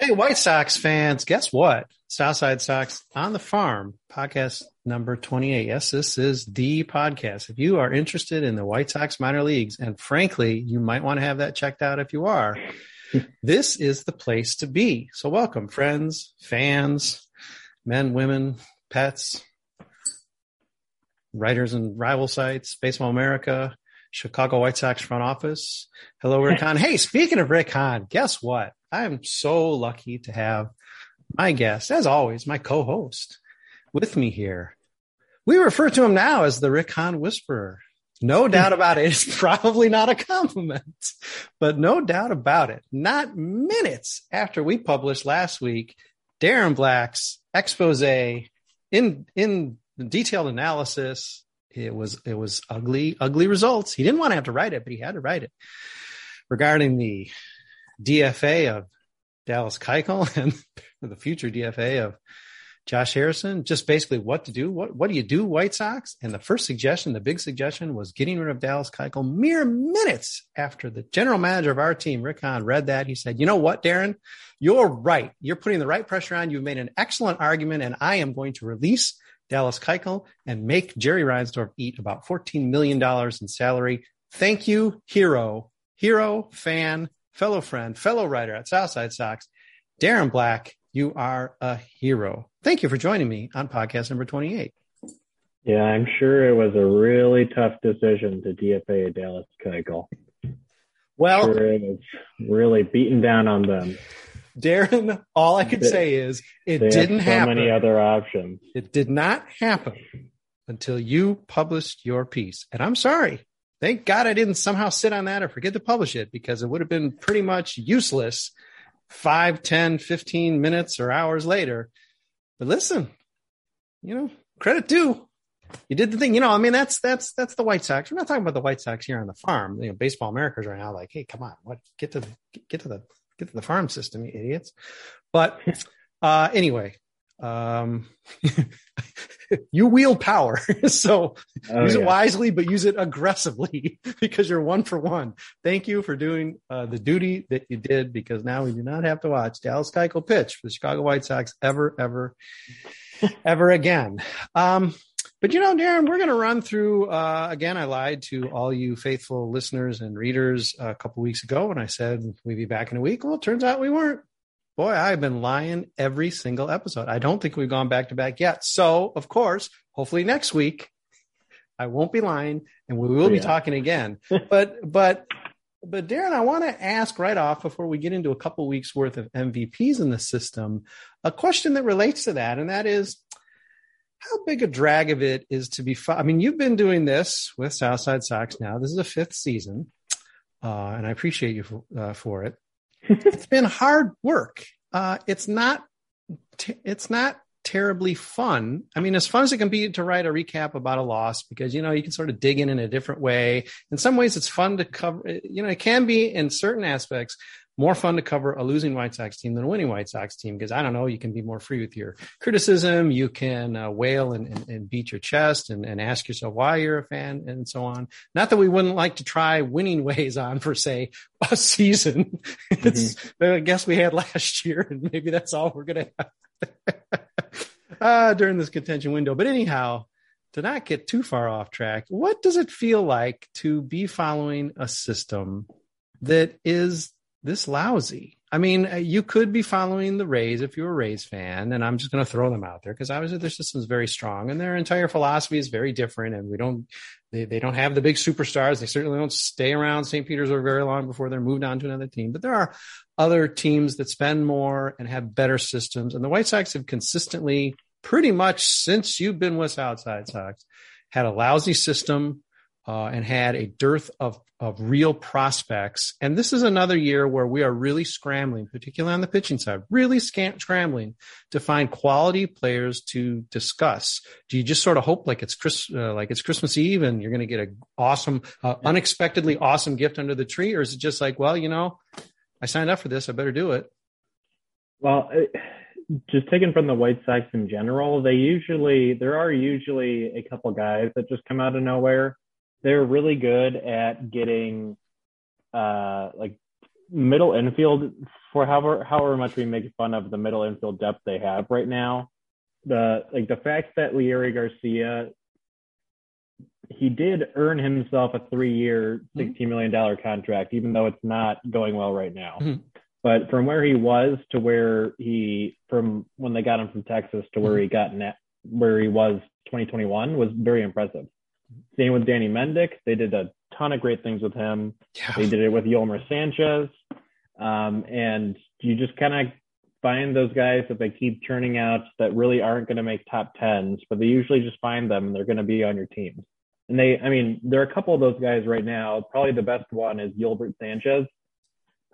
Hey, White Sox fans, guess what? Southside Sox on the Farm, podcast number 28. Yes, this is the podcast. If you are interested in the White Sox minor leagues, and frankly, you might want to have that checked out if you are, this is the place to be. So, welcome, friends, fans, men, women, pets, writers and rival sites, Baseball America, Chicago White Sox front office. Hello, Rick Hahn. Hey, speaking of Rick Hahn, guess what? I am so lucky to have my guest, as always, my co-host with me here. We refer to him now as the Rick Hahn Whisperer. No doubt about it. It's probably not a compliment, but no doubt about it. Not minutes after we published last week, Darren Black's expose in, in detailed analysis. It was, it was ugly, ugly results. He didn't want to have to write it, but he had to write it regarding the DFA of Dallas Keuchel and the future DFA of Josh Harrison. Just basically what to do. What what do you do, White Sox? And the first suggestion, the big suggestion, was getting rid of Dallas Keuchel mere minutes after the general manager of our team, Rick Hahn, read that. He said, "You know what, Darren? You're right. You're putting the right pressure on. You've made an excellent argument, and I am going to release." Dallas Keuchel and make Jerry Reinsdorf eat about $14 million in salary. Thank you, hero, hero, fan, fellow friend, fellow writer at Southside Sox, Darren Black. You are a hero. Thank you for joining me on podcast number 28. Yeah, I'm sure it was a really tough decision to DFA Dallas Keuchel. Well, sure it was really beaten down on them. Darren, all I could say is it They didn't so happen. many other options. It did not happen until you published your piece. And I'm sorry. Thank God I didn't somehow sit on that or forget to publish it because it would have been pretty much useless five, 10, 15 minutes or hours later. But listen, you know, credit due. You did the thing, you know. I mean, that's that's that's the White Sox. We're not talking about the White Sox here on the farm. You know, Baseball Americas right now, like, hey, come on, what? Get to the get to the get to the farm system, you idiots. But uh, anyway, um, you wield power, so Oh, use it wisely, but use it aggressively because you're one for one. Thank you for doing uh, the duty that you did because now we do not have to watch Dallas Keuchel pitch for the Chicago White Sox ever, ever, ever again. Um, but you know, Darren, we're going to run through uh, again. I lied to all you faithful listeners and readers a couple weeks ago when I said we'd be back in a week. Well, it turns out we weren't. Boy, I've been lying every single episode. I don't think we've gone back to back yet. So, of course, hopefully next week I won't be lying and we will be Yeah. talking again. But but but Darren, I want to ask right off before we get into a couple weeks worth of MVPs in the system, a question that relates to that, and that is how big a drag of it is to be. I mean, you've been doing this with Southside Sox now. This is a fifth season, uh, and I appreciate you for, uh, for it. It's been hard work. Uh, it's not. T- it's not terribly fun. I mean, as fun as it can be to write a recap about a loss because, you know, you can sort of dig in in a different way. In some ways, it's fun to cover, you know, it can be in certain aspects more fun to cover a losing White Sox team than a winning White Sox team because I don't know, you can be more free with your criticism. You can uh, wail and, and, and, beat your chest and, and, ask yourself why you're a fan and so on. Not that we wouldn't like to try winning ways on for, say, a season. Mm-hmm. I guess we had last year, and maybe that's all we're going to have uh, during this contention window. But anyhow, to not get too far off track, what does it feel like to be following a system that is this lousy? I mean, uh, you could be following the Rays if you're a Rays fan, and I'm just going to throw them out there because obviously their system is very strong and their entire philosophy is very different. And we don't, they, they don't have the big superstars. They certainly don't stay around St. Petersburg very long before they're moved on to another team. But there are other teams that spend more and have better systems. And the White Sox have consistently, pretty much since you've been with Southside Sox, had a lousy system uh, and had a dearth of, of real prospects. And this is another year where we are really scrambling, particularly on the pitching side, really scrambling to find quality players to discuss. Do you just sort of hope like it's Chris, uh, like it's Christmas Eve and you're going to get an awesome, uh, unexpectedly awesome gift under the tree? Or is it just like, well, you know, I signed up for this. I better do it. Well, it, just taken from the White Sox in general, they usually, there are usually a couple guys that just come out of nowhere they're really good at getting uh like middle infield for however however much we make fun of the middle infield depth they have right now. The like the fact that Leury Garcia he did earn himself a three year mm-hmm. sixteen million dollar contract, even though it's not going well right now. Mm-hmm. But from where he was to where he from when they got him from Texas to where he got net where he was 2021 was very impressive. Same with Danny Mendick. They did a ton of great things with him. Yeah. They did it with Yolmer Sanchez. Um, and you just kind of find those guys that they keep churning out that really aren't going to make top tens, but they usually just find them and they're going to be on your teams. And they, I mean, there are a couple of those guys right now. Probably the best one is Yolbert Sanchez.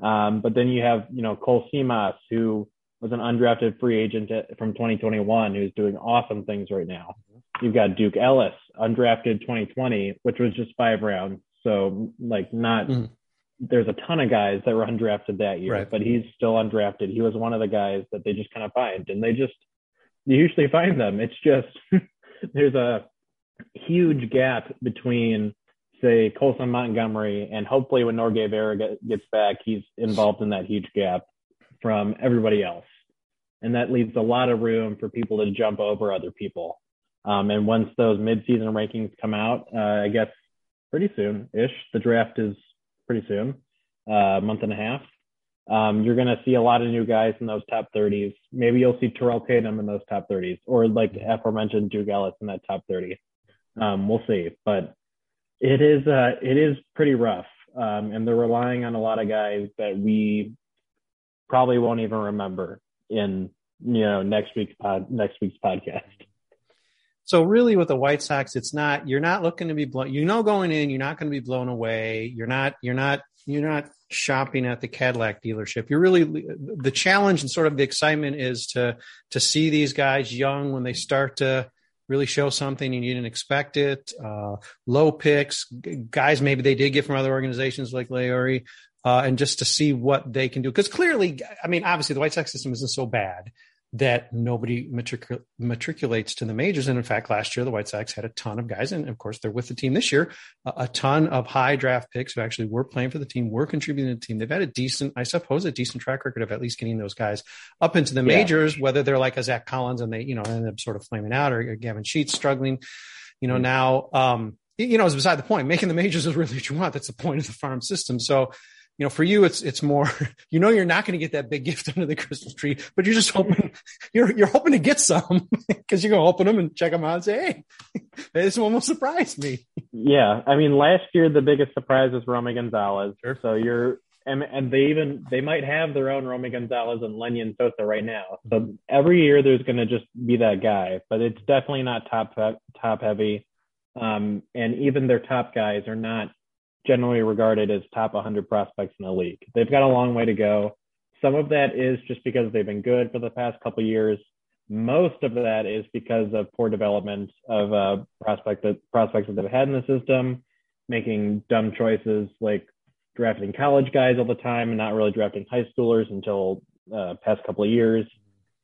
Um, but then you have, you know, Kohl Simas, who was an undrafted free agent from 2021, who's doing awesome things right now. You've got Duke Ellis, undrafted 2020, which was just five rounds. So like not mm. there's a ton of guys that were undrafted that year, right. but he's still undrafted. He was one of the guys that they just kind of find and they just you usually find them. It's just there's a huge gap between say Colson Montgomery and hopefully when Norge Vera gets back, he's involved in that huge gap from everybody else. And that leaves a lot of room for people to jump over other people. Um, and once those midseason rankings come out, uh, I guess pretty soon ish, the draft is pretty soon, uh, a month and a half. Um, you're going to see a lot of new guys in those top 30s. Maybe you'll see Terrell Tatum in those top 30s, or like aforementioned Duke Ellis in that top 30. Um, we'll see, but it is uh, it is pretty rough, um, and they're relying on a lot of guys that we probably won't even remember in you know next week's pod next week's podcast. So really with the White Sox, it's not, you're not looking to be blown, you know, going in, you're not going to be blown away. You're not, you're not, you're not shopping at the Cadillac dealership. You're really, the challenge and sort of the excitement is to, to see these guys young when they start to really show something and you didn't expect it. Uh, low picks, guys maybe they did get from other organizations like Leury. Uh, and just to see what they can do. Because clearly, I mean, obviously the White Sox system isn't so bad that nobody matric- matriculates to the majors. And in fact, last year, the White Sox had a ton of guys. And of course, they're with the team this year, a, a ton of high draft picks who actually were playing for the team, were contributing to the team. They've had a decent, I suppose, a decent track record of at least getting those guys up into the yeah. majors, whether they're like a Zack Collins and they, you know, end up sort of flaming out or Gavin Sheets struggling, you know, mm-hmm. now, um, you know, it's beside the point. Making the majors is really what you want. That's the point of the farm system. So, you know, for you, it's it's more. You know, you're not going to get that big gift under the Christmas tree, but you're just hoping you're you're hoping to get some because you're going to open them and check them out and say, "Hey, this one will surprise me." Yeah, I mean, last year the biggest surprise was Romy Gonzalez. Sure. So you're and, and they even they might have their own Romy Gonzalez and Lenyn Sosa right now. So every year there's going to just be that guy, but it's definitely not top top heavy. Um, and even their top guys are not generally regarded as top 100 prospects in the league. They've got a long way to go. Some of that is just because they've been good for the past couple years. Most of that is because of poor development of uh, prospect that, prospects that they've had in the system, making dumb choices like drafting college guys all the time and not really drafting high schoolers until uh, past couple of years.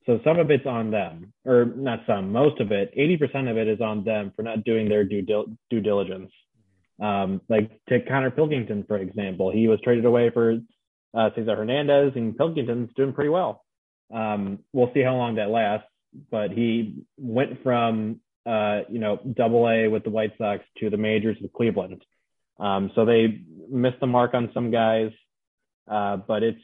So some of it's on them, or not some, most of it, 80% of it is on them for not doing their due, dil- due diligence. Um, like take Connor Pilkington, for example, he was traded away for uh, Cesar Hernandez, and Pilkington's doing pretty well. Um, we'll see how long that lasts, but he went from uh, you know Double A with the White Sox to the majors with Cleveland. Um, so they missed the mark on some guys, uh, but it's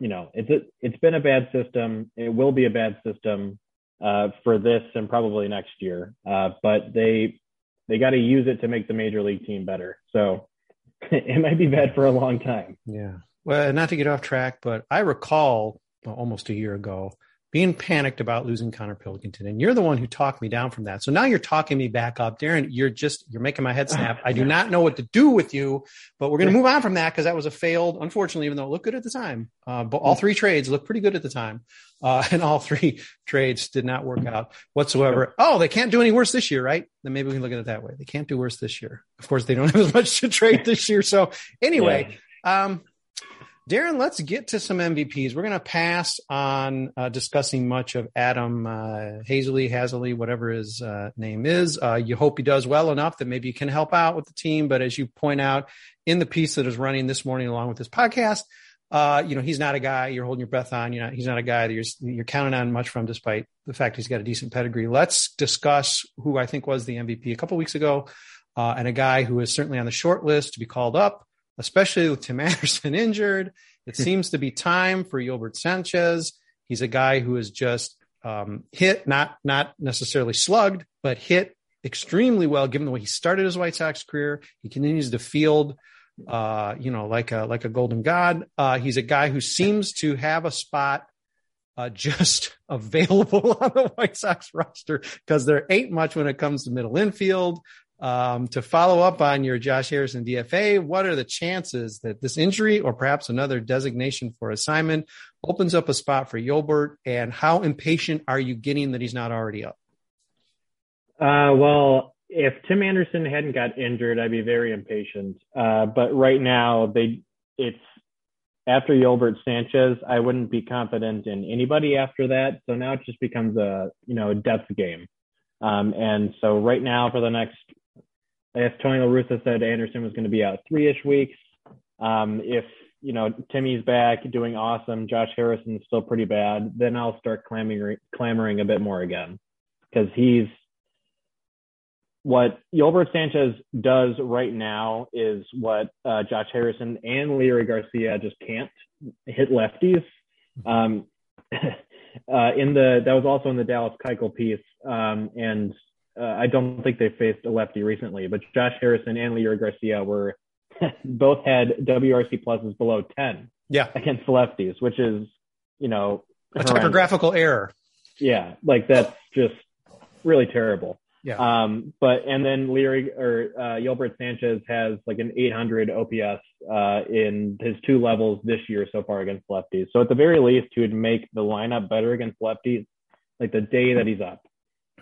you know it's a, it's been a bad system. It will be a bad system uh, for this and probably next year. Uh, but they they got to use it to make the major league team better. So it might be bad for a long time. Yeah. Well, not to get off track, but I recall almost a year ago being panicked about losing Connor Pilkington. And you're the one who talked me down from that. So now you're talking me back up. Darren, you're just, you're making my head snap. I do not know what to do with you, but we're going to move on from that because that was a failed, unfortunately, even though it looked good at the time. Uh, but all three trades looked pretty good at the time. Uh, and all three trades did not work out whatsoever. Oh, they can't do any worse this year, right? Then maybe we can look at it that way. They can't do worse this year. Of course, they don't have as much to trade this year. So anyway, um, Darren, let's get to some MVPs. We're going to pass on uh, discussing much of Adam uh, Haseley, Haseley, whatever his uh, name is. Uh, you hope he does well enough that maybe he can help out with the team. But as you point out in the piece that is running this morning along with this podcast, uh, you know he's not a guy you're holding your breath on. You're not, he's not a guy that you're you're counting on much from, despite the fact he's got a decent pedigree. Let's discuss who I think was the MVP a couple weeks ago, uh, and a guy who is certainly on the short list to be called up especially with Tim Anderson injured. It seems to be time for Yolbert Sanchez. He's a guy who is just um, hit, not not necessarily slugged, but hit extremely well given the way he started his White Sox career. He continues to field, uh, you know, like a like a golden god. Uh, he's a guy who seems to have a spot uh, just available on the White Sox roster because there ain't much when it comes to middle infield. Um, to follow up on your Josh Harrison DFA, what are the chances that this injury or perhaps another designation for assignment opens up a spot for Yolbert? And how impatient are you getting that he's not already up? Uh, well, if Tim Anderson hadn't got injured, I'd be very impatient. Uh, but right now, they it's after Yolbert Sanchez, I wouldn't be confident in anybody after that. So now it just becomes a you know depth game. Um, and so right now, for the next as Tony La Russa said, Anderson was going to be out three-ish weeks. Um, if you know Timmy's back doing awesome, Josh Harrison's still pretty bad, then I'll start clamoring clamoring a bit more again because he's what Yolbert Sanchez does right now is what uh, Josh Harrison and Leury Garcia just can't hit lefties. Um, uh, in the that was also in the Dallas Keuchel piece, um, and uh, I don't think they faced a lefty recently, but Josh Harrison and Leury Garcia were both had WRC pluses below 10 yeah. against lefties, which is, you know, a typographical error. Yeah, like that's just really terrible. Yeah. Um, but and then Leury or uh, Yolbert Sanchez has like an 800 OPS uh, in his two levels this year so far against lefties. So at the very least, he would make the lineup better against lefties, like the day that he's up.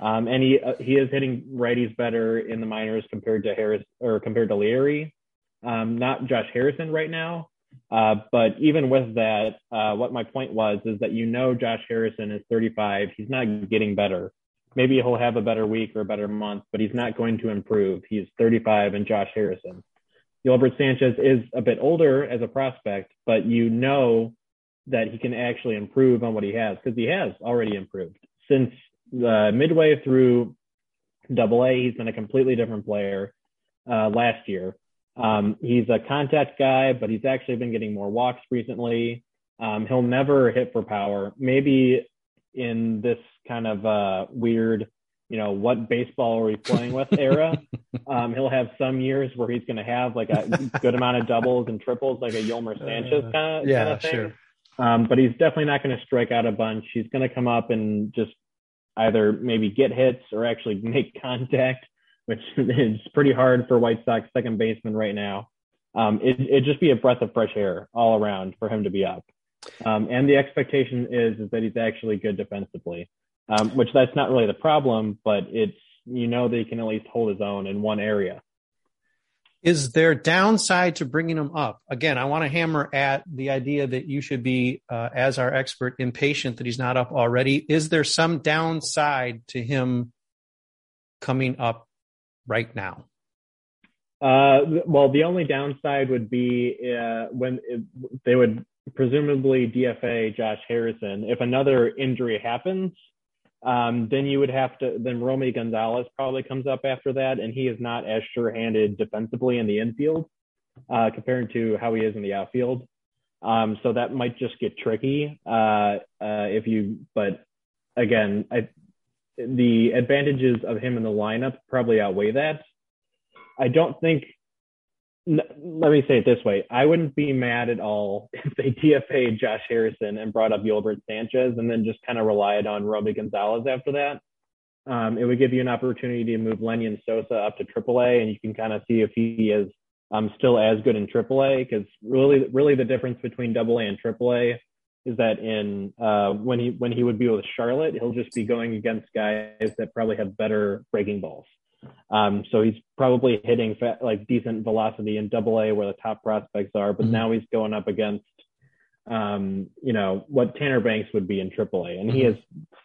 Um, and he uh, he is hitting righties better in the minors compared to Harris or compared to Leury. Um, not Josh Harrison right now, uh, but even with that, uh, what my point was is that you know Josh Harrison is 35. He's not getting better. Maybe he'll have a better week or a better month, but he's not going to improve. He's 35 and Josh Harrison. Yolbert Sanchez is a bit older as a prospect, but you know that he can actually improve on what he has because he has already improved since uh, midway through Double A, he's been a completely different player uh, last year. Um, he's a contact guy, but he's actually been getting more walks recently. Um, he'll never hit for power. Maybe in this kind of uh, weird, you know, what baseball are we playing with era, um, he'll have some years where he's going to have like a good amount of doubles and triples, like a Yolmer Sanchez kind of, yeah, kind of thing. sure. Um, but he's definitely not going to strike out a bunch. He's going to come up and just either maybe get hits or actually make contact, which is pretty hard for White Sox second baseman right now. Um, it, it'd just be a breath of fresh air all around for him to be up. Um, and the expectation is, is that he's actually good defensively, um, which that's not really the problem, but it's, you know, that he can at least hold his own in one area. Is there downside to bringing him up? Again, I want to hammer at the idea that you should be, uh, as our expert, impatient that he's not up already. Is there some downside to him coming up right now? Uh, well, the only downside would be uh, when it, they would presumably DFA Josh Harrison. If another injury happens, um, then you would have to. Then Romy Gonzalez probably comes up after that, and he is not as sure-handed defensively in the infield uh, compared to how he is in the outfield. Um, so that might just get tricky uh, uh, if you. But again, I, the advantages of him in the lineup probably outweigh that. I don't think. Let me say it this way: I wouldn't be mad at all if they DFA'd Josh Harrison and brought up Yolbert Sanchez, and then just kind of relied on Romy Gonzalez after that. Um, it would give you an opportunity to move Lenyn Sosa up to AAA, and you can kind of see if he is um, still as good in AAA. Because really, really, the difference between AA and AAA is that in uh, when he when he would be with Charlotte, he'll just be going against guys that probably have better breaking balls. Um, so he's probably hitting fa- like decent velocity in Double A where the top prospects are, but Mhm. now he's going up against, um, you know, what Tanner Banks would be in Triple A, and he is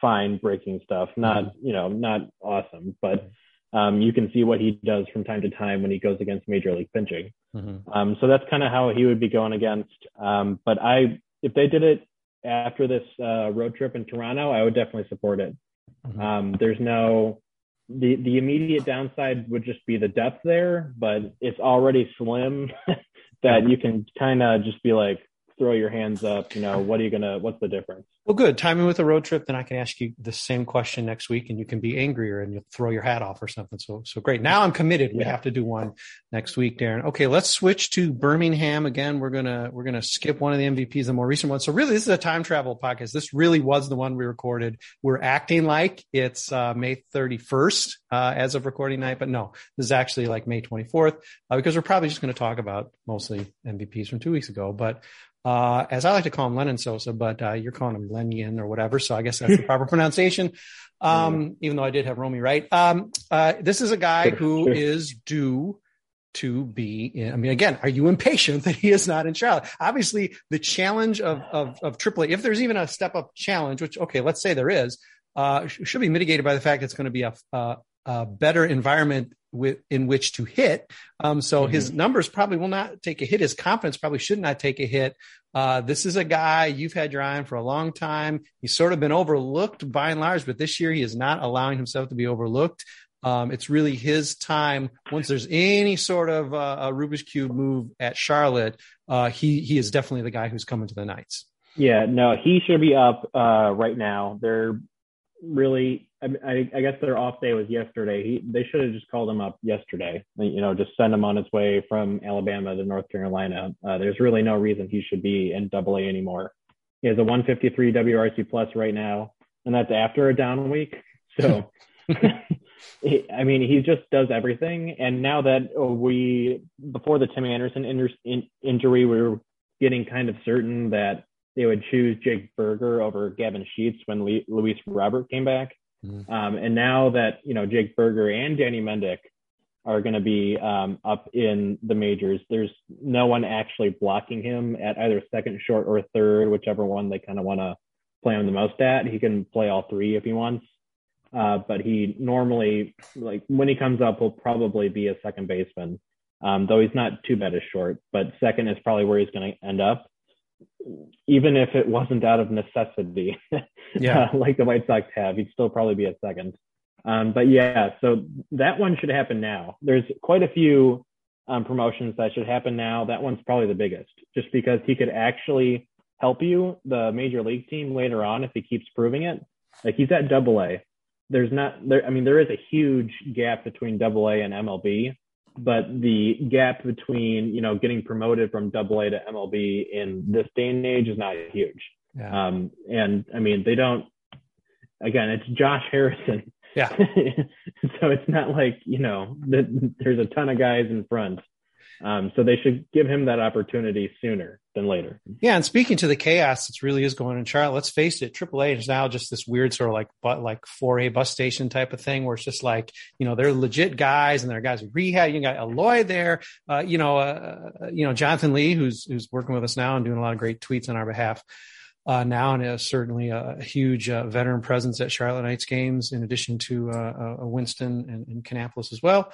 fine breaking stuff, not you know, not awesome, but um, you can see what he does from time to time when he goes against major league pitching. Mm-hmm. Um, so that's kind of how he would be going against. Um, but I, if they did it after this uh, road trip in Toronto, I would definitely support it. Mhm. Um, there's no the the immediate downside would just be the depth there, but it's already slim that you can kind of just be like throw your hands up. You know, what are you gonna? What's the difference? Well, good. Timing with a road trip, then I can ask you the same question next week, and you can be angrier and you'll throw your hat off or something. So, so great. Now I'm committed. We Yeah. have to do one next week, Darren. Okay, let's switch to Birmingham again. We're gonna we're gonna skip one of the MVPs, the more recent one. So, really, this is a time travel podcast. This really was the one we recorded. We're acting like it's uh, May 31st uh, as of recording night, but no, this is actually like May 24th uh, because we're probably just going to talk about mostly MVPs from two weeks ago, but uh, as I like to call him Lennon Sosa, but uh, you're calling him Lenyon or whatever. So I guess that's the proper pronunciation. Um, even though I did have Romy right. Um, uh, this is a guy who is due to be in, I mean, again, are you impatient that he is not in Charlotte? Obviously, the challenge of, of, of AAA, if there's even a step up challenge, which, okay, let's say there is, uh, sh- should be mitigated by the fact it's going to be a, a, a better environment with, in which to hit. Um, so his numbers probably will not take a hit. His confidence probably should not take a hit. Uh, this is a guy you've had your eye on for a long time. He's sort of been overlooked by and large, but this year he is not allowing himself to be overlooked. Um, it's really his time. Once there's any sort of uh, a Rubik's cube move at Charlotte, uh, he he is definitely the guy who's coming to the Knights. Yeah, no, he should be up uh, right now. They're really, I, I, I guess their off day was yesterday. He, they should have just called him up yesterday. You know, just send him on his way from Alabama to North Carolina. Uh, there's really no reason he should be in Double A anymore. He has a 153 WRC plus right now, and that's after a down week. So, I mean, he just does everything. And now that uh, we, before the Tim Anderson in, in, injury, we were getting kind of certain that they would choose Jake Burger over Gavin Sheets when Le- Luis Robert came back. Mhm. Um, and now that, you know, Jake Burger and Danny Mendick are going to be um, up in the majors, there's no one actually blocking him at either second, short, or third, whichever one they kind of want to play him the most at. He can play all three if he wants. Uh, but he normally, like when he comes up, will probably be a second baseman, um, though he's not too bad as short. But second is probably where he's going to end up, even if it wasn't out of necessity, Yeah. uh, like the White Sox have. He'd still probably be a second. Um, but yeah, so that one should happen now. There's quite a few um, promotions that should happen now, that one's probably the biggest, just because he could actually help you, the major league team, later on if he keeps proving it. Like he's at Double A. There's not there. I mean, there is a huge gap between Double A and MLB, but the gap between you know getting promoted from Double A to MLB in this day and age is not huge. Yeah. Um, and I mean, they don't. Again, it's Josh Harrison. Yeah. so it's not like you know that there's a ton of guys in front. Um, so they should give him that opportunity sooner than later. Yeah, and speaking to the chaos that really is going on in Charlotte, let's face it, AAA is now just this weird sort of like but like 4A bus station type of thing where it's just like, you know, they're legit guys and they're guys who rehab. You got Eloy there, uh, you know, uh, you know, Jonathan Lee, who's who's working with us now and doing a lot of great tweets on our behalf. Uh, now and is certainly a huge uh, veteran presence at Charlotte Knights games, in addition to uh, uh Winston and, and Kannapolis as well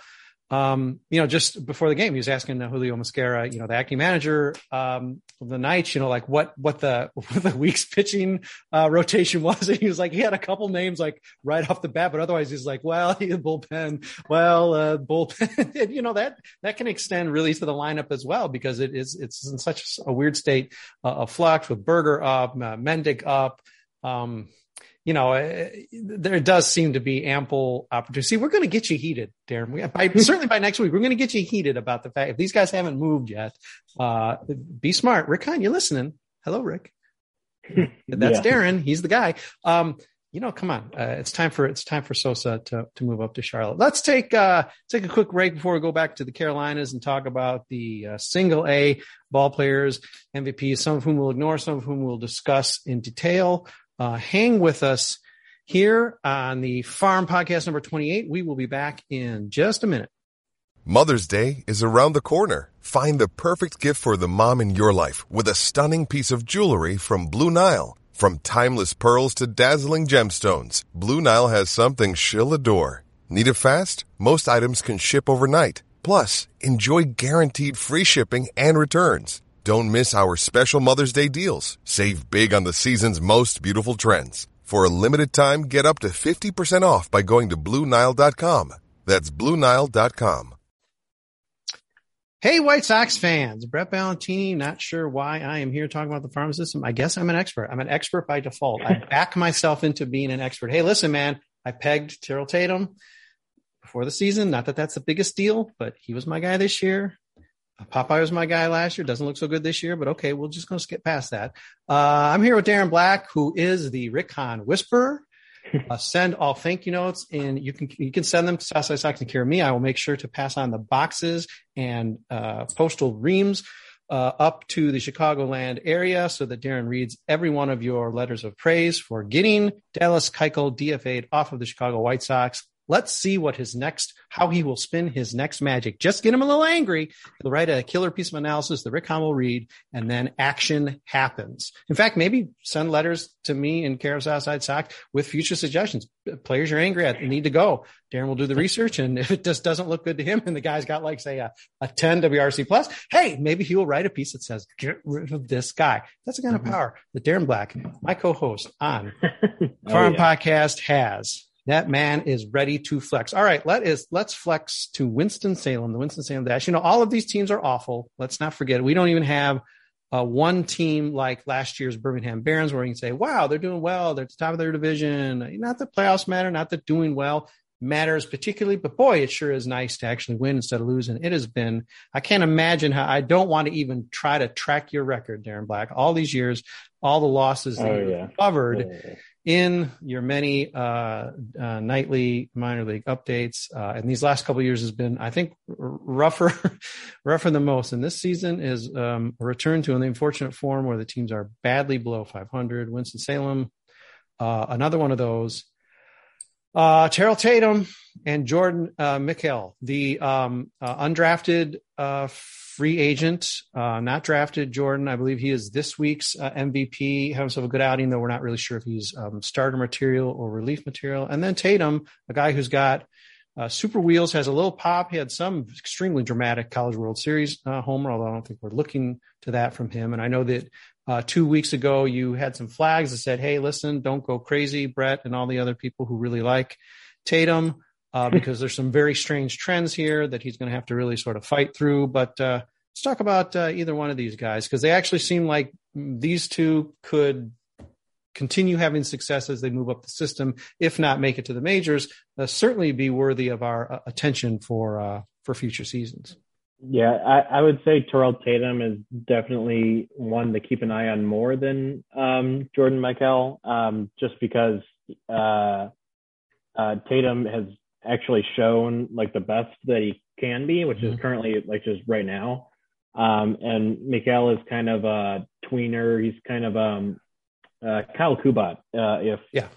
um, you know, just before the game, he was asking Julio Mosquera, you know, the acting manager um, of the Knights, you know, like what what the what the week's pitching uh, rotation was. And he was like, he had a couple names like right off the bat, but otherwise he's like, well, he bullpen, well, uh, bullpen, and, you know that that can extend really to the lineup as well because it is it's in such a weird state uh, of flux with Burger up, uh, Mendick up. Um, you know, uh, there does seem to be ample opportunity. See, we're going to get you heated, Darren. We, by, certainly by next week, we're going to get you heated about the fact if these guys haven't moved yet. Uh, be smart, Rick Hahn. You're listening. Hello, Rick. That's yeah. Darren. He's the guy. Um, you know, come on. Uh, it's time for it's time for Sosa to to move up to Charlotte. Let's take uh take a quick break before we go back to the Carolinas and talk about the uh, single A ball players, MVPs, some of whom we'll ignore, some of whom we'll discuss in detail. Uh, hang with us here on the Farm Podcast number 28. We will be back in just a minute. Mother's Day is around the corner. Find the perfect gift for the mom in your life with a stunning piece of jewelry from Blue Nile. From timeless pearls to dazzling gemstones, Blue Nile has something she'll adore. Need it fast? Most items can ship overnight. Plus, enjoy guaranteed free shipping and returns. Don't miss our special Mother's Day deals. Save big on the season's most beautiful trends. For a limited time, get up to 50% off by going to Bluenile.com. That's Bluenile.com. Hey, White Sox fans. Brett Ballantini, not sure why I am here talking about the farm system. I guess I'm an expert. I'm an expert by default. I back myself into being an expert. Hey, listen, man, I pegged Terrell Tatum before the season. Not that that's the biggest deal, but he was my guy this year. Popeye was my guy last year. Doesn't look so good this year, but okay, we'll just go skip past that. Uh, I'm here with Darren Black, who is the Rick Hahn Whisperer. Uh, send all thank you notes, and you can you can send them to Southside and care me. I will make sure to pass on the boxes and uh, postal reams uh, up to the Chicagoland area so that Darren reads every one of your letters of praise for getting Dallas Keuchel DFA'd off of the Chicago White Sox. Let's see what his next, how he will spin his next magic. Just get him a little angry. He'll write a killer piece of analysis that Rick Hahn will read, and then action happens. In fact, maybe send letters to me in care of Southside Sox with future suggestions. Players you're angry at need to go. Darren will do the research, and if it just doesn't look good to him, and the guy's got like say a, a 10 WRC plus, hey, maybe he will write a piece that says get rid of this guy. That's the kind of mm-hmm. power that Darren Black, my co-host on oh, Farm yeah. Podcast, has. That man is ready to flex. All right, let is let's flex to Winston Salem, the Winston Salem Dash. You know, all of these teams are awful. Let's not forget it. We don't even have uh, one team like last year's Birmingham Barons where you can say, "Wow, they're doing well. They're at the top of their division." Not that playoffs matter, not that doing well matters particularly, but boy, it sure is nice to actually win instead of losing. It has been. I can't imagine how. I don't want to even try to track your record, Darren Black. All these years, all the losses that oh, you yeah. covered. Yeah in your many uh, uh, nightly minor league updates. Uh, and these last couple years has been, I think, rougher, rougher than most. And this season is um, a return to an unfortunate form where the teams are badly below 500. Winston Salem, uh, another one of those. Uh, Terrell Tatum and Jordan uh, Mikel, the um, uh, undrafted uh, free agent, uh, not drafted. Jordan, I believe he is this week's uh, MVP. Have himself a good outing, though we're not really sure if he's um, starter material or relief material. And then Tatum, a guy who's got uh, super wheels, has a little pop. He had some extremely dramatic College World Series uh, homer, although I don't think we're looking to that from him. And I know that uh, two weeks ago you had some flags that said, "Hey, listen, don't go crazy, Brett, and all the other people who really like Tatum." uh, because there's some very strange trends here that he's going to have to really sort of fight through. But uh, let's talk about uh, either one of these guys because they actually seem like these two could continue having success as they move up the system, if not make it to the majors. Uh, certainly be worthy of our uh, attention for uh, for future seasons. Yeah, I, I, would say Terrell Tatum is definitely one to keep an eye on more than um, Jordan Mikel, um, just because uh, uh, Tatum has actually shown like the best that he can be, which mm-hmm. is currently like just right now. Um, and Mikel is kind of a tweener. He's kind of um, uh, Kyle Kubat. Uh, if yeah,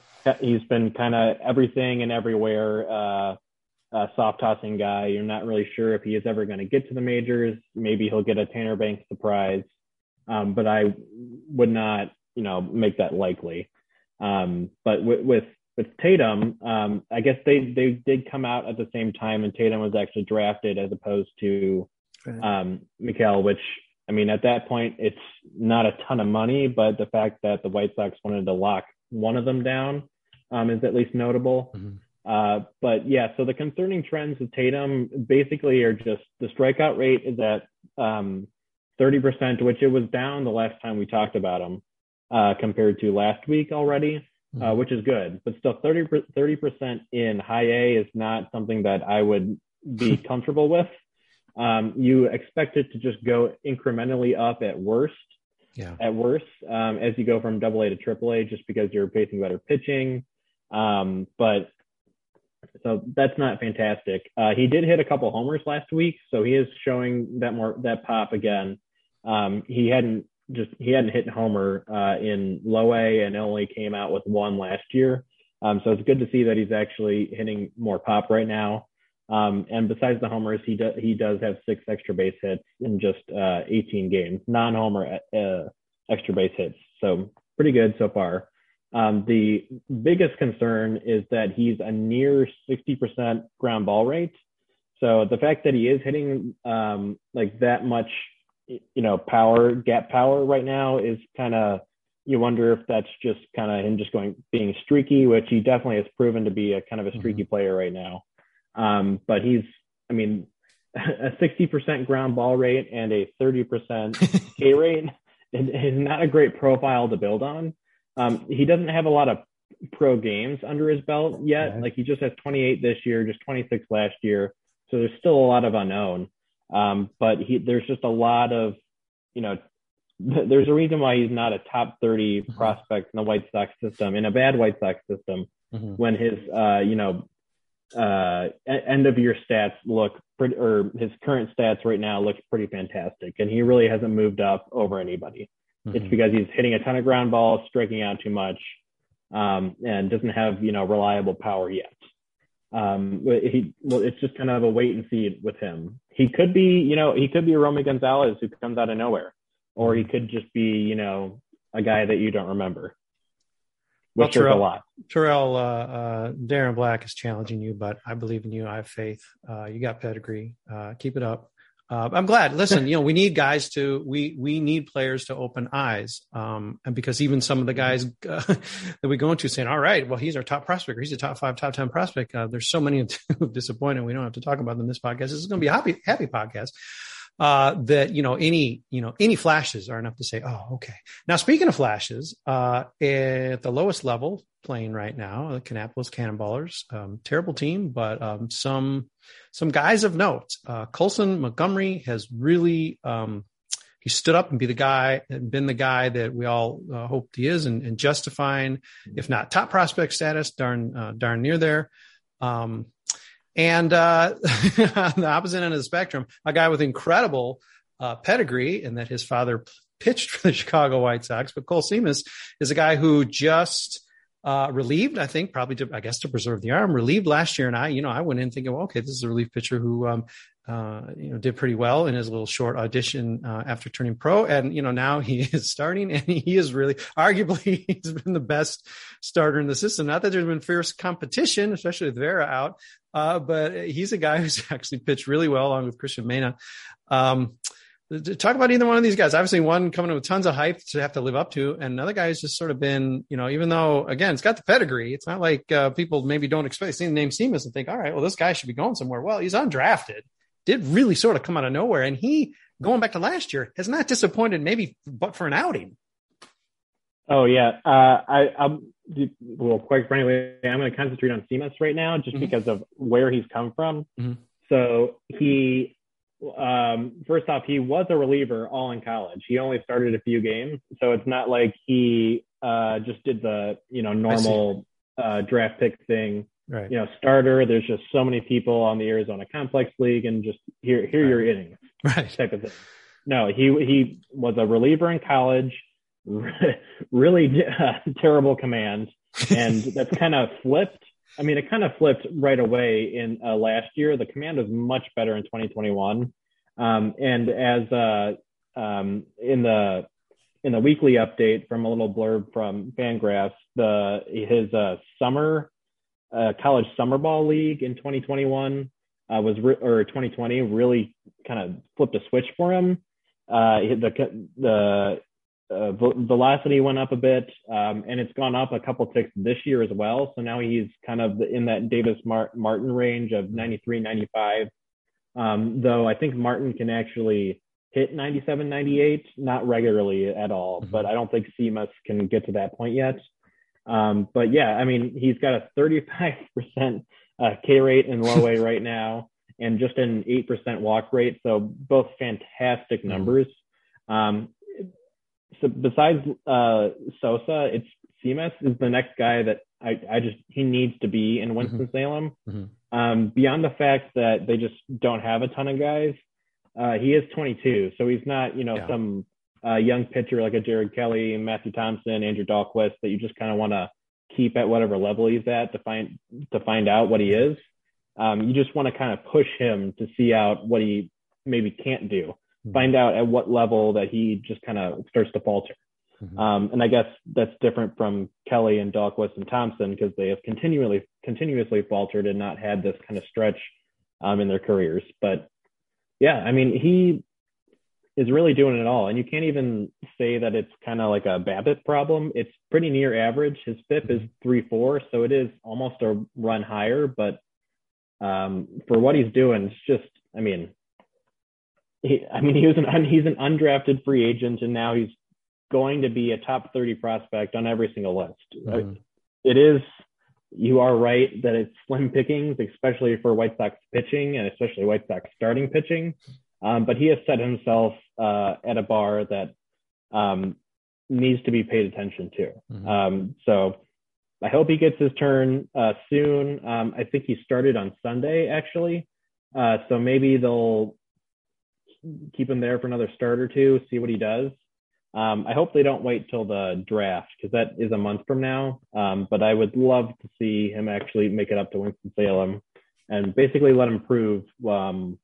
he's been kind of everything and everywhere. Uh, a soft tossing guy. You're not really sure if he is ever going to get to the majors. Maybe he'll get a Tanner Banks surprise, um, but I would not, you know, make that likely. Um, but with, with with Tatum, um, I guess they they did come out at the same time, and Tatum was actually drafted as opposed to um, Mikel, which I mean, at that point, it's not a ton of money, but the fact that the White Sox wanted to lock one of them down um, is at least notable. Mm-hmm. Uh, but yeah, so the concerning trends with Tatum basically are just the strikeout rate is at um, 30%, which it was down the last time we talked about him uh, compared to last week already, uh, mm-hmm. which is good. But still, 30 percent in high A is not something that I would be comfortable with. Um, you expect it to just go incrementally up at worst. Yeah. At worst, um, as you go from Double A AA to Triple A, just because you're facing better pitching. Um, but so that's not fantastic. Uh, he did hit a couple homers last week, so he is showing that more that pop again. Um, he hadn't just he hadn't hit a homer uh, in low A and only came out with one last year. Um, so it's good to see that he's actually hitting more pop right now. Um, and besides the homers, he does he does have six extra base hits in just uh, 18 games, non-homer uh, extra base hits. So pretty good so far. Um, the biggest concern is that he's a near 60% ground ball rate. So the fact that he is hitting um, like that much, you know, power, gap power right now is kind of, you wonder if that's just kind of him just going, being streaky, which he definitely has proven to be a kind of a streaky mm-hmm. player right now. Um, but he's, I mean, a 60% ground ball rate and a 30% K rate is not a great profile to build on. Um, he doesn't have a lot of pro games under his belt yet. Right. Like he just has 28 this year, just 26 last year. So there's still a lot of unknown. Um, but he, there's just a lot of, you know, there's a reason why he's not a top 30 mm-hmm. prospect in the White Sox system, in a bad White Sox system, mm-hmm. when his, uh, you know, uh, end of year stats look pretty, or his current stats right now look pretty fantastic. And he really hasn't moved up over anybody. Mm-hmm. It's because he's hitting a ton of ground balls, striking out too much, um, and doesn't have you know reliable power yet. Um, he well, it's just kind of a wait and see with him. He could be you know he could be a Romy Gonzalez who comes out of nowhere, or he could just be you know a guy that you don't remember. Well, Terrell, a lot. Terrell, uh, uh, Darren Black is challenging you, but I believe in you. I have faith. Uh, you got pedigree. Uh, keep it up uh, I'm glad. Listen, you know, we need guys to we we need players to open eyes, um, and because even some of the guys uh, that we go into saying, "All right, well, he's our top prospect. He's a top five, top ten prospect." Uh, there's so many disappointed. We don't have to talk about them in this podcast. This is going to be a happy happy podcast. Uh, that you know any you know any flashes are enough to say, "Oh, okay." Now, speaking of flashes, uh, at the lowest level, playing right now. The Kannapolis Cannonballers, um, terrible team, but um, some some guys of note. Uh, Colson Montgomery has really um, he stood up and be the guy and been the guy that we all uh, hoped he is, and, and, justifying, if not top prospect status, darn uh, darn near there. Um, and uh, on the opposite end of the spectrum, a guy with incredible uh, pedigree, and that his father pitched for the Chicago White Sox. But Kohl Simas is a guy who just uh, relieved, I think, probably to, I guess, to preserve the arm. Relieved last year, and I, you know, I went in thinking, well, okay, this is a relief pitcher who, um, uh, you know, did pretty well in his little short audition uh, after turning pro, and you know, now he is starting, and he is really, arguably, he's been the best starter in the system. Not that there's been fierce competition, especially with Vera out, uh, but he's a guy who's actually pitched really well along with Christian Mena. Um, talk about either one of these guys. Obviously, one coming with tons of hype to have to live up to, and another guy who's just sort of been, you know, even though again it's got the pedigree, it's not like uh, people maybe don't expect seeing the name Simas and think, all right, well this guy should be going somewhere. Well, he's undrafted, did really sort of come out of nowhere, and he going back to last year has not disappointed, maybe but for an outing. Oh yeah, uh, I, I'm well. Quite frankly, I'm going to concentrate on Simas right now, just mm-hmm. because of where he's come from. Mm-hmm. So he, um, first off, he was a reliever all in college. He only started a few games, so it's not like he uh, just did the you know normal uh, draft pick thing. Right. You know, starter. There's just so many people on the Arizona Complex League, and just here, here right. your innings, right? Type of thing. No, he he was a reliever in college really uh, terrible command, and that's kind of flipped. I mean, it kind of flipped right away in uh, last year. The command was much better in 2021, um, and as uh, um, in the in the weekly update from a little blurb from Fangraphs, the his uh, summer uh, college summer ball league in 2021 uh, was re- or 2020 really kind of flipped a switch for him. Uh, the the uh, velocity went up a bit, um, and it's gone up a couple ticks this year as well. So now he's kind of in that Davis Martin range of 93, 95. Um, though I think Martin can actually hit 97, 98, not regularly at all, mm-hmm. but I don't think Simas can get to that point yet. Um, but yeah, I mean, he's got a 35% uh, K rate in low A right now and just an 8% walk rate. So both fantastic mm-hmm. numbers. Um, so besides uh, Sosa, it's Simas is the next guy that I, I just he needs to be in Winston Salem. Mm-hmm. mm-hmm. Um, beyond the fact that they just don't have a ton of guys, uh, he is 22, so he's not you know yeah. some uh, young pitcher like a Jared Kelley, Matthew Thompson, Andrew Dalquist that you just kind of want to keep at whatever level he's at to find to find out what he is. Um, you just want to kind of push him to see out what he maybe can't do. Find out at what level that he just kind of starts to falter. Mm-hmm. Um, and I guess that's different from Kelley and Dalquist and Thompson because they have continually continuously faltered and not had this kind of stretch um, in their careers. But yeah, I mean, he is really doing it all. And you can't even say that it's kind of like a BABIP problem. It's pretty near average. His FIP is mm-hmm. three four, so it is almost a run higher. But um, for what he's doing, it's just, I mean, he, I mean, he was an he's an undrafted free agent, and now he's going to be a top 30 prospect on every single list. Mm-hmm. It is. You are right that it's slim pickings, especially for White Sox pitching and especially White Sox starting pitching. Um, but he has set himself uh, at a bar that um, needs to be paid attention to. Mm-hmm. Um, so I hope he gets his turn uh, soon. Um, I think he started on Sunday actually, uh, so maybe they'll keep him there for another start or two, see what he does. Um, I hope they don't wait till the draft because that is a month from now. Um, but I would love to see him actually make it up to Winston Salem and basically let him prove, um,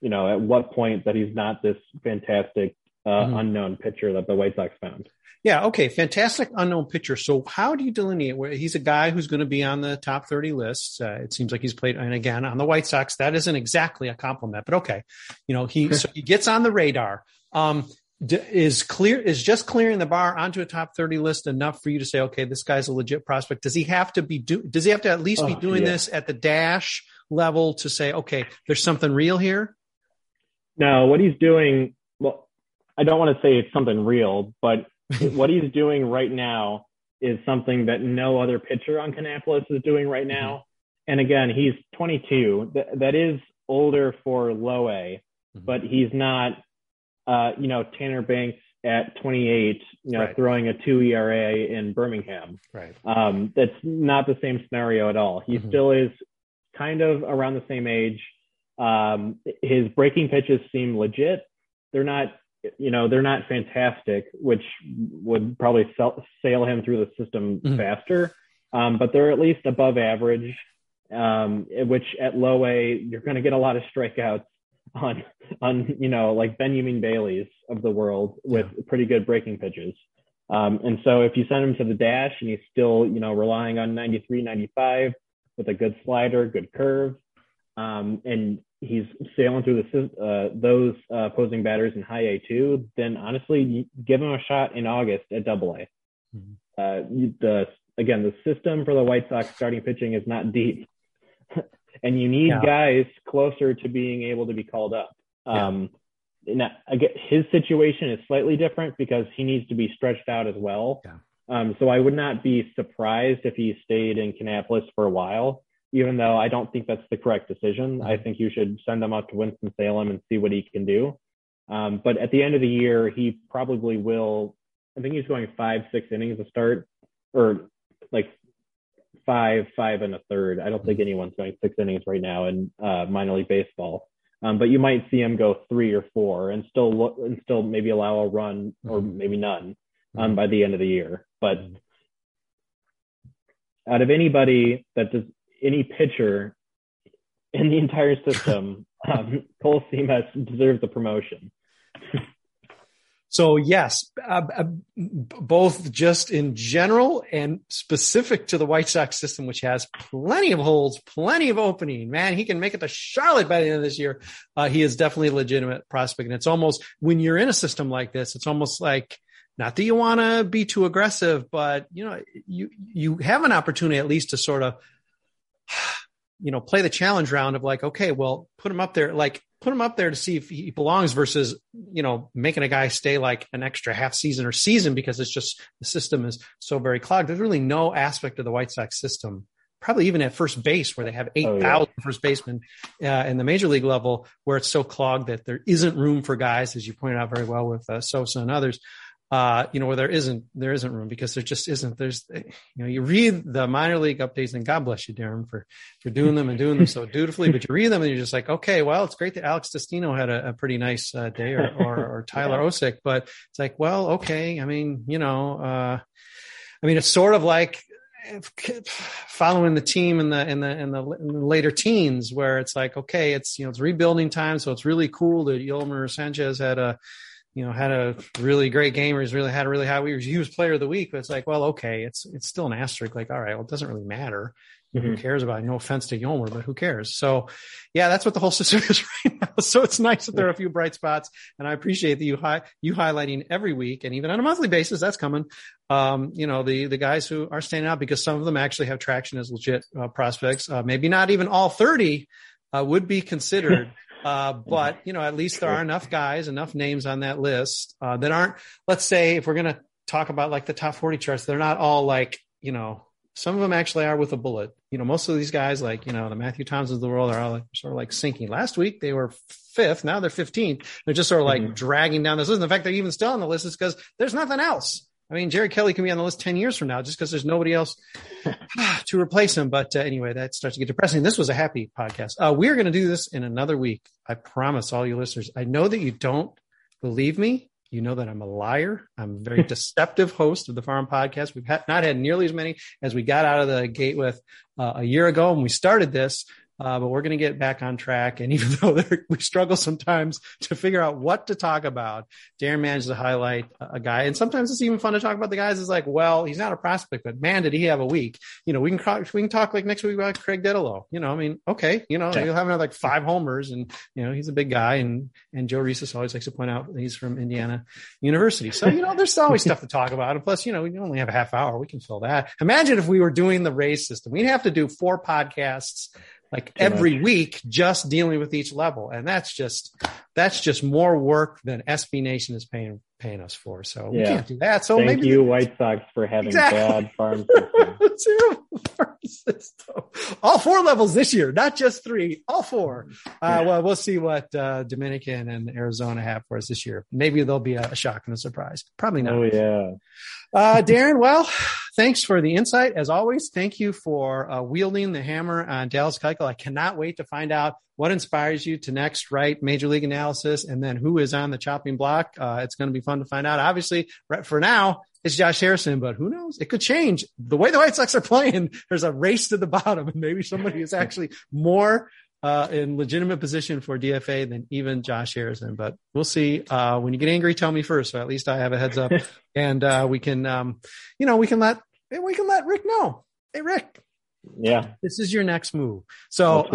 you know, at what point that he's not this fantastic uh, mm-hmm. unknown pitcher that the White Sox found. Yeah. Okay. Fantastic unknown pitcher. So how do you delineate where he's a guy who's going to be on the top 30 lists? Uh, it seems like he's played, and again, on the White Sox, that isn't exactly a compliment, but okay. You know, he, so he gets on the radar. Um, is clear is just clearing the bar onto a top 30 list enough for you to say okay this guy's a legit prospect does he have to be do does he have to at least be oh, doing yeah. this at the dash level to say okay there's something real here no what he's doing i don't want to say it's something real but what he's doing right now is something that no other pitcher on Kannapolis is doing right mm-hmm. now. And again, he's 22. Th- that is older for low A, mm-hmm. but he's not, uh, you know, Tanner Banks at 28, you know, right. throwing a two ERA in Birmingham. Right. Um, that's not the same scenario at all. He mm-hmm. still is kind of around the same age. Um, his breaking pitches seem legit. They're not you know they're not fantastic, which would probably sell, sail him through the system mm-hmm. faster. Um, but they're at least above average, um, which at low A you're going to get a lot of strikeouts on on you know like Benyamin Bailey's of the world with yeah. pretty good breaking pitches. Um, and so if you send him to the dash and he's still you know relying on 93, 95 with a good slider, good curve, um, and he's sailing through the uh, those uh, opposing batters in high A two, then honestly, give him a shot in August at Double A. Mm-hmm. Uh, the again, the system for the White Sox starting pitching is not deep, and you need yeah. guys closer to being able to be called up. Yeah. Um, now, again, his situation is slightly different because he needs to be stretched out as well. Yeah. Um, so I would not be surprised if he stayed in Kannapolis for a while, even though I don't think that's the correct decision. Mm-hmm. I think you should send him up to Winston Salem and see what he can do. Um, but at the end of the year, he probably will. I think he's going five, six innings to start, or like five, five and a third. I don't think mm-hmm. anyone's going six innings right now in uh, minor league baseball. Um, but you might see him go three or four and still look, and still maybe allow a run or mm-hmm. maybe none um, by the end of the year. But out of anybody that does any pitcher in the entire system, um, Kohl Simas deserves a promotion. So yes, uh, uh, both just in general and specific to the White Sox system, which has plenty of holes, plenty of opening. Man, he can make it to Charlotte by the end of this year. Uh, he is definitely a legitimate prospect, and it's almost when you're in a system like this, it's almost like not that you want to be too aggressive, but you know, you you have an opportunity at least to sort of you know play the challenge round of like, okay, well, put him up there, like put him up there to see if he belongs versus you know making a guy stay like an extra half season or season because it's just the system is so very clogged. There's really no aspect of the White Sox system, probably even at first base where they have eight thousand oh, yeah. first basemen uh, in the major league level, where it's so clogged that there isn't room for guys, as you pointed out very well with uh, Sosa and others, uh, you know, where there isn't there isn't room because there just isn't. There's you know, you read the minor league updates and God bless you, Darren, for for doing them and doing them so dutifully. But you read them and you're just like, okay, well, it's great that Alex Destino had a, a pretty nice uh, day or, or, or Tyler yeah. Osik, but it's like, well, okay, I mean, you know, uh, I mean, it's sort of like following the team in the in the in the, in the later teens where it's like okay it's you know it's rebuilding time so it's really cool that Yolmer Sanchez had a you know, had a really great game or he's really had a really high week. He was player of the week, but it's like, well, okay, it's it's still an asterisk. Like, all right, well, it doesn't really matter. Mm-hmm. Who cares about it? No offense to Yolmer, but who cares? So, yeah, that's what the whole system is right now. So it's nice that there are a few bright spots, and I appreciate that you hi- you highlighting every week and even on a monthly basis. That's coming. Um, you know, the the guys who are standing out because some of them actually have traction as legit uh, prospects. Uh, maybe not even all thirty uh, would be considered. Uh, but you know, at least there are enough guys, enough names on that list uh, that aren't. Let's say if we're going to talk about like the top forty charts, they're not all like you know. Some of them actually are with a bullet. You know, most of these guys, like you know, the Matthew Thompsons of the world, are all like, sort of like sinking. Last week they were fifth, now they're fifteenth. They're just sort of like mm-hmm. dragging down this list. And the fact they're even still on the list is because there's nothing else. I mean, Jerry Kelley can be on the list 10 years from now just because there's nobody else to replace him. But uh, anyway, that starts to get depressing. This was a happy podcast. Uh, we're going to do this in another week. I promise all you listeners. I know that you don't believe me. You know that I'm a liar. I'm a very deceptive host of the Farm Podcast. We've had, not had nearly as many as we got out of the gate with uh, a year ago when we started this. Uh, but we're going to get back on track. And even though we struggle sometimes to figure out what to talk about, Darren managed to highlight a guy. And sometimes it's even fun to talk about the guys. Is like, well, he's not a prospect, but man, did he have a week? You know, we can we can talk like next week about Craig Dedelow. You know, I mean, okay, you know, he'll have another like five homers, and you know, he's a big guy. And and Joe Reeses always likes to point out he's from Indiana University. So you know, there's always stuff to talk about. And plus, you know, we only have a half hour. We can fill that. Imagine if we were doing the race system. We'd have to do four podcasts like Too every much. week just dealing with each level and that's just that's just more work than SB Nation is paying paying us for so yeah. we can't do that so thank maybe you White Sox for having exactly. bad farm system. all four levels this year not just three all four uh, well we'll see what uh, Dominican and Arizona have for us this year maybe there'll be a, a shock and a surprise probably not oh yeah uh, Darren, well, thanks for the insight. As always, thank you for uh, wielding the hammer on Dallas Keuchel. I cannot wait to find out what inspires you to next write Major League Analysis and then who is on the chopping block. Uh, it's going to be fun to find out. Obviously, right for now, it's Josh Harrison, but who knows? It could change. The way the White Sox are playing, there's a race to the bottom, and maybe somebody is actually more uh, in legitimate position for DFA than even Josh Harrison. But we'll see. Uh, when you get angry, tell me first, so at least I have a heads up, and uh, we can, um, you know, we can let we can let Rick know. Hey, Rick. Yeah. This is your next move. So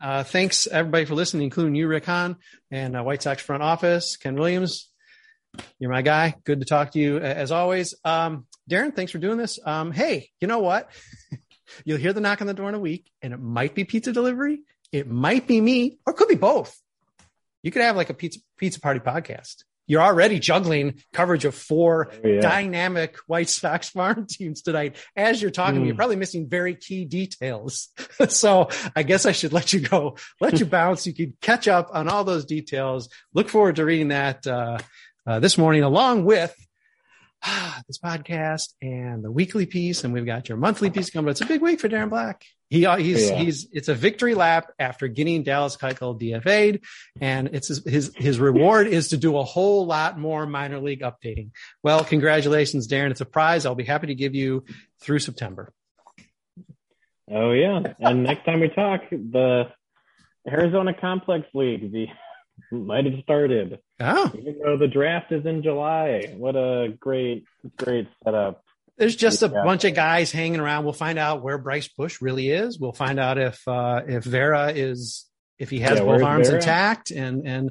uh, thanks everybody for listening, including you, Rick Hahn, and uh, White Sox front office, Ken Williams. You're my guy. Good to talk to you as always. Um, Darren, thanks for doing this. Um, hey, you know what? You'll hear the knock on the door in a week, and it might be pizza delivery. It might be me, or it could be both. You could have like a pizza pizza party podcast. You're already juggling coverage of four Oh, yeah. dynamic White Sox farm teams tonight. As you're talking, Mm. you're probably missing very key details. so I guess I should let you go, let you bounce. You could catch up on all those details. Look forward to reading that uh, uh, this morning, along with this podcast and the weekly piece, and we've got your monthly piece coming. But it's a big week for Darren Black. He uh, he's Yeah. he's it's a victory lap after getting Dallas Keuchel DFA'd, and it's his, his his reward is to do a whole lot more minor league updating. Well, congratulations, Darren! It's a prize I'll be happy to give you through September. Oh yeah, and next time we talk, the Arizona Complex League the might have started. Oh, Even though the draft is in July, what a great, great setup. there's just a Yeah. bunch of guys hanging around. We'll find out where Bryce Bush really is. We'll find out if uh, if Vera is if he has Yeah, both arms Vera? intact and and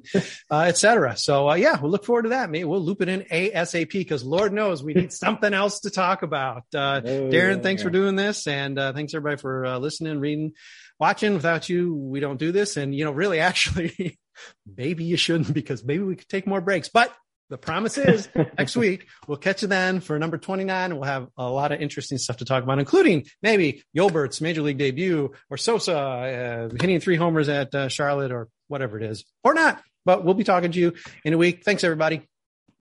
uh, et cetera. So uh, yeah, we'll look forward to that. Maybe we'll loop it in ASAP because Lord knows we need something else to talk about. Uh, Oh, Darren, thanks for doing this, and uh, thanks everybody for uh, listening, reading, watching. Without you, we don't do this, and you know, really, actually, maybe you shouldn't because maybe we could take more breaks. But the promise is next week we'll catch you then for number 29 and we'll have a lot of interesting stuff to talk about including maybe Yolbert's major league debut or Sosa uh, hitting three homers at uh, Charlotte or whatever it is or not but we'll be talking to you in a week thanks everybody